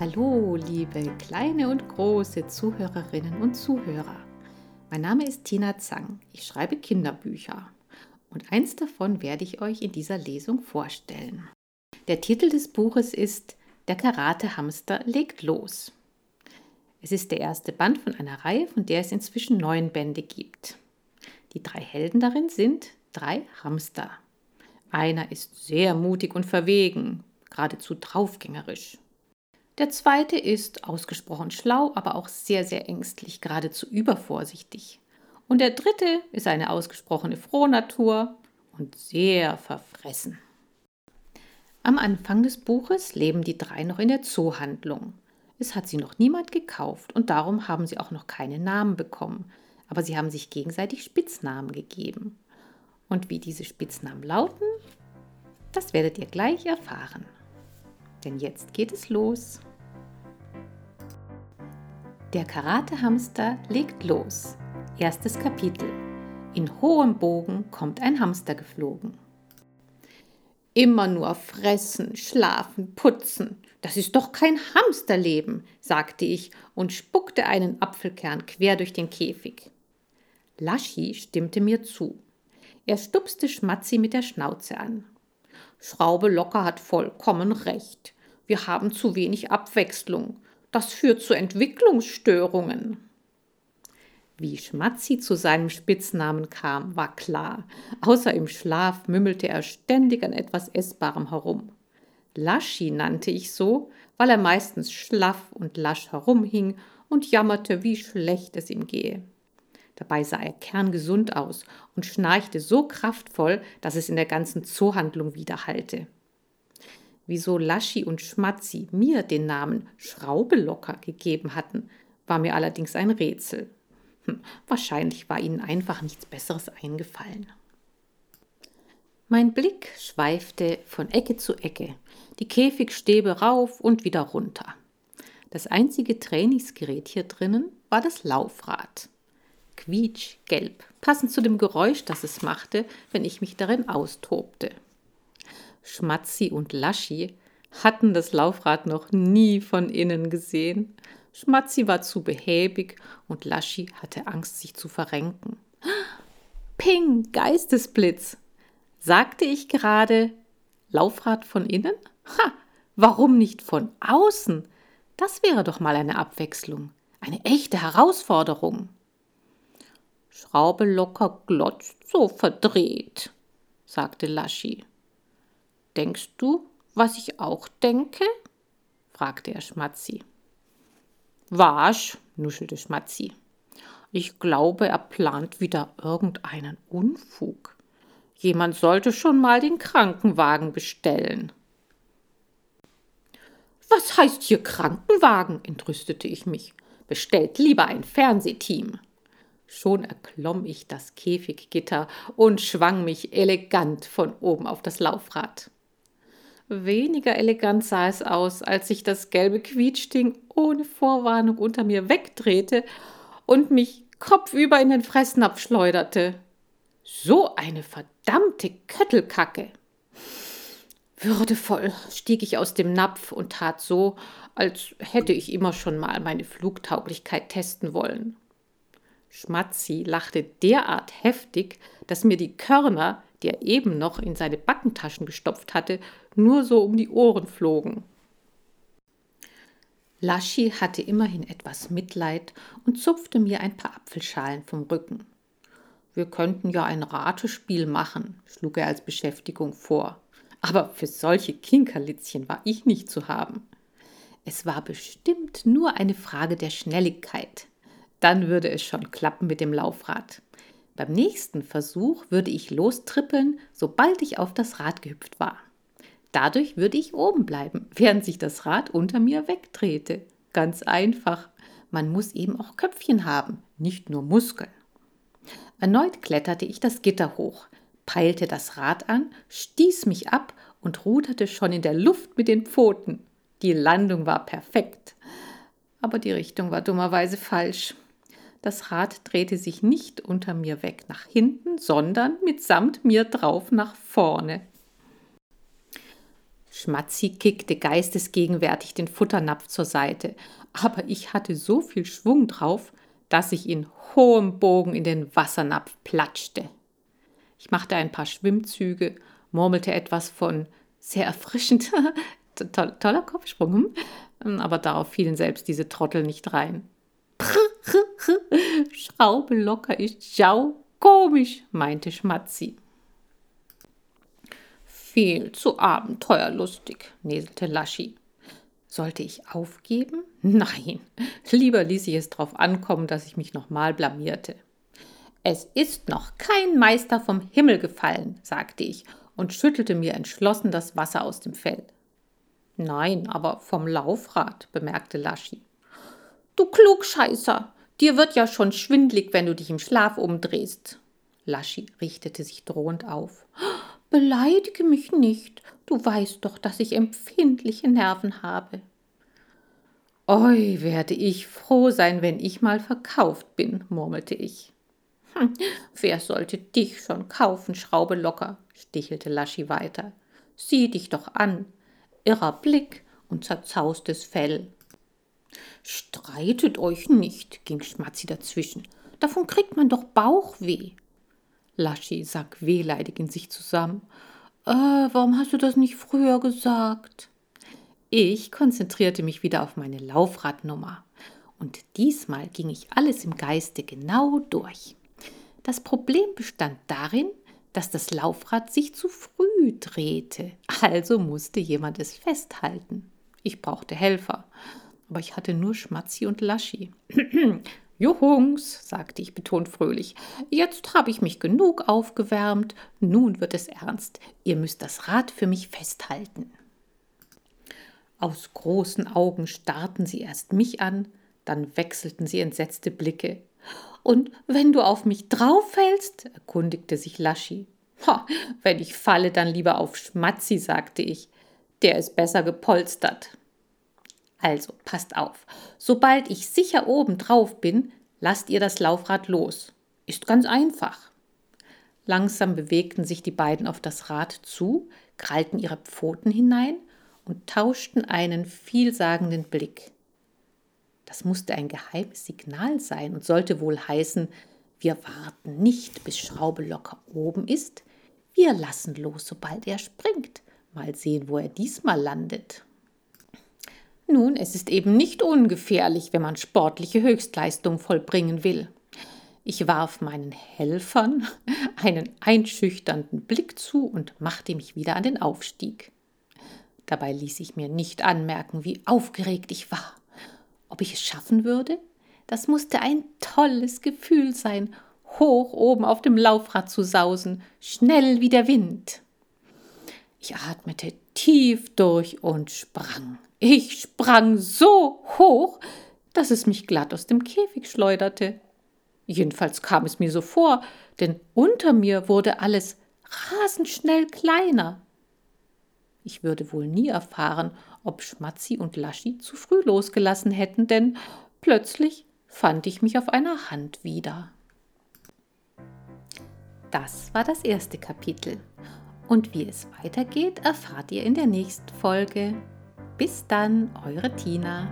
Hallo, liebe kleine und große Zuhörerinnen und Zuhörer. Mein Name ist Tina Zang. Ich schreibe Kinderbücher und eins davon werde ich euch in dieser Lesung vorstellen. Der Titel des Buches ist Der Karate-Hamster legt los. Es ist der erste Band von einer Reihe, von der es inzwischen neun Bände gibt. Die drei Helden darin sind drei Hamster. Einer ist sehr mutig und verwegen, geradezu draufgängerisch. Der zweite ist ausgesprochen schlau, aber auch sehr, sehr ängstlich, geradezu übervorsichtig. Und der dritte ist eine ausgesprochene Frohnatur und sehr verfressen. Am Anfang des Buches leben die drei noch in der Zoohandlung. Es hat sie noch niemand gekauft und darum haben sie auch noch keine Namen bekommen, aber sie haben sich gegenseitig Spitznamen gegeben. Und wie diese Spitznamen lauten, das werdet ihr gleich erfahren. Denn jetzt geht es los. Der Karatehamster legt los. Erstes Kapitel. In hohem Bogen kommt ein Hamster geflogen. Immer nur fressen, schlafen, putzen. Das ist doch kein Hamsterleben, sagte ich und spuckte einen Apfelkern quer durch den Käfig. Laschi stimmte mir zu. Er stupste Schmatzi mit der Schnauze an. Schraube locker hat vollkommen recht. Wir haben zu wenig Abwechslung. Das führt zu Entwicklungsstörungen. Wie Schmatzi zu seinem Spitznamen kam, war klar. Außer im Schlaf mümmelte er ständig an etwas Essbarem herum. Laschi nannte ich so, weil er meistens schlaff und lasch herumhing und jammerte, wie schlecht es ihm gehe. Dabei sah er kerngesund aus und schnarchte so kraftvoll, dass es in der ganzen Zoohandlung widerhallte. Wieso Laschi und Schmatzi mir den Namen Schraubelocker gegeben hatten, war mir allerdings ein Rätsel. Hm, wahrscheinlich war ihnen einfach nichts Besseres eingefallen. Mein Blick schweifte von Ecke zu Ecke, die Käfigstäbe rauf und wieder runter. Das einzige Trainingsgerät hier drinnen war das Laufrad. Quietschgelb, passend zu dem Geräusch, das es machte, wenn ich mich darin austobte. Schmatzi und Laschi hatten das Laufrad noch nie von innen gesehen. Schmatzi war zu behäbig und Laschi hatte Angst, sich zu verrenken. Ping, Geistesblitz! Sagte ich gerade Laufrad von innen? Ha, warum nicht von außen? Das wäre doch mal eine Abwechslung, eine echte Herausforderung. Schraube locker glotzt so verdreht, sagte Laschi. Denkst du, was ich auch denke? fragte er Schmatzi. Wasch, nuschelte Schmatzi. Ich glaube, er plant wieder irgendeinen Unfug. Jemand sollte schon mal den Krankenwagen bestellen. Was heißt hier Krankenwagen? entrüstete ich mich. Bestellt lieber ein Fernsehteam. Schon erklomm ich das Käfiggitter und schwang mich elegant von oben auf das Laufrad. Weniger elegant sah es aus, als sich das gelbe Quietschding ohne Vorwarnung unter mir wegdrehte und mich kopfüber in den Fressnapf schleuderte. So eine verdammte Köttelkacke! Würdevoll stieg ich aus dem Napf und tat so, als hätte ich immer schon mal meine Flugtauglichkeit testen wollen. Schmatzi lachte derart heftig, dass mir die Körner, die er eben noch in seine Backentaschen gestopft hatte, nur so um die Ohren flogen. Laschi hatte immerhin etwas Mitleid und zupfte mir ein paar Apfelschalen vom Rücken. Wir könnten ja ein Ratespiel machen, schlug er als Beschäftigung vor. Aber für solche Kinkerlitzchen war ich nicht zu haben. Es war bestimmt nur eine Frage der Schnelligkeit. Dann würde es schon klappen mit dem Laufrad. Beim nächsten Versuch würde ich lostrippeln, sobald ich auf das Rad gehüpft war. Dadurch würde ich oben bleiben, während sich das Rad unter mir wegdrehte. Ganz einfach. Man muss eben auch Köpfchen haben, nicht nur Muskeln. Erneut kletterte ich das Gitter hoch, peilte das Rad an, stieß mich ab und ruderte schon in der Luft mit den Pfoten. Die Landung war perfekt. Aber die Richtung war dummerweise falsch. Das Rad drehte sich nicht unter mir weg nach hinten, sondern mitsamt mir drauf nach vorne. Schmatzi kickte geistesgegenwärtig den Futternapf zur Seite, aber ich hatte so viel Schwung drauf, dass ich in hohem Bogen in den Wassernapf platschte. Ich machte ein paar Schwimmzüge, murmelte etwas von sehr erfrischend, toller Kopfsprung, hm? aber darauf fielen selbst diese Trottel nicht rein. Schraube locker ist schau komisch, meinte Schmatzi. Viel zu abenteuerlustig, näselte Laschi. Sollte ich aufgeben? Nein, lieber ließ ich es darauf ankommen, dass ich mich nochmal blamierte. Es ist noch kein Meister vom Himmel gefallen, sagte ich und schüttelte mir entschlossen das Wasser aus dem Fell. Nein, aber vom Laufrad, bemerkte Laschi. Du Klugscheißer, dir wird ja schon schwindlig, wenn du dich im Schlaf umdrehst. Laschi richtete sich drohend auf. Beleidige mich nicht, du weißt doch, dass ich empfindliche Nerven habe. Oi, werde ich froh sein, wenn ich mal verkauft bin, murmelte ich. Hm, wer sollte dich schon kaufen, Schraube locker, stichelte Laschi weiter. Sieh dich doch an, irrer Blick und zerzaustes Fell. Streitet euch nicht, ging Schmatzi dazwischen. Davon kriegt man doch Bauchweh. Laschi sank wehleidig in sich zusammen. Äh, warum hast du das nicht früher gesagt? Ich konzentrierte mich wieder auf meine Laufradnummer. Und diesmal ging ich alles im Geiste genau durch. Das Problem bestand darin, dass das Laufrad sich zu früh drehte. Also musste jemand es festhalten. Ich brauchte Helfer. Aber ich hatte nur Schmatzi und Laschi. Juhungs, sagte ich betont fröhlich, jetzt habe ich mich genug aufgewärmt, nun wird es ernst. Ihr müsst das Rad für mich festhalten. Aus großen Augen starrten sie erst mich an, dann wechselten sie entsetzte Blicke. Und wenn du auf mich drauffällst, erkundigte sich Laschi. Ha, wenn ich falle, dann lieber auf Schmatzi, sagte ich. Der ist besser gepolstert. Also, passt auf. Sobald ich sicher oben drauf bin, lasst ihr das Laufrad los. Ist ganz einfach. Langsam bewegten sich die beiden auf das Rad zu, krallten ihre Pfoten hinein und tauschten einen vielsagenden Blick. Das musste ein geheimes Signal sein und sollte wohl heißen, wir warten nicht, bis Schraube locker oben ist, wir lassen los, sobald er springt. Mal sehen, wo er diesmal landet. Nun, es ist eben nicht ungefährlich, wenn man sportliche Höchstleistung vollbringen will. Ich warf meinen Helfern einen einschüchternden Blick zu und machte mich wieder an den Aufstieg. Dabei ließ ich mir nicht anmerken, wie aufgeregt ich war. Ob ich es schaffen würde? Das musste ein tolles Gefühl sein, hoch oben auf dem Laufrad zu sausen, schnell wie der Wind. Ich atmete tief durch und sprang. Ich sprang so hoch, dass es mich glatt aus dem Käfig schleuderte. Jedenfalls kam es mir so vor, denn unter mir wurde alles rasend schnell kleiner. Ich würde wohl nie erfahren, ob Schmatzi und Laschi zu früh losgelassen hätten, denn plötzlich fand ich mich auf einer Hand wieder. Das war das erste Kapitel. Und wie es weitergeht, erfahrt ihr in der nächsten Folge. Bis dann, eure Tina.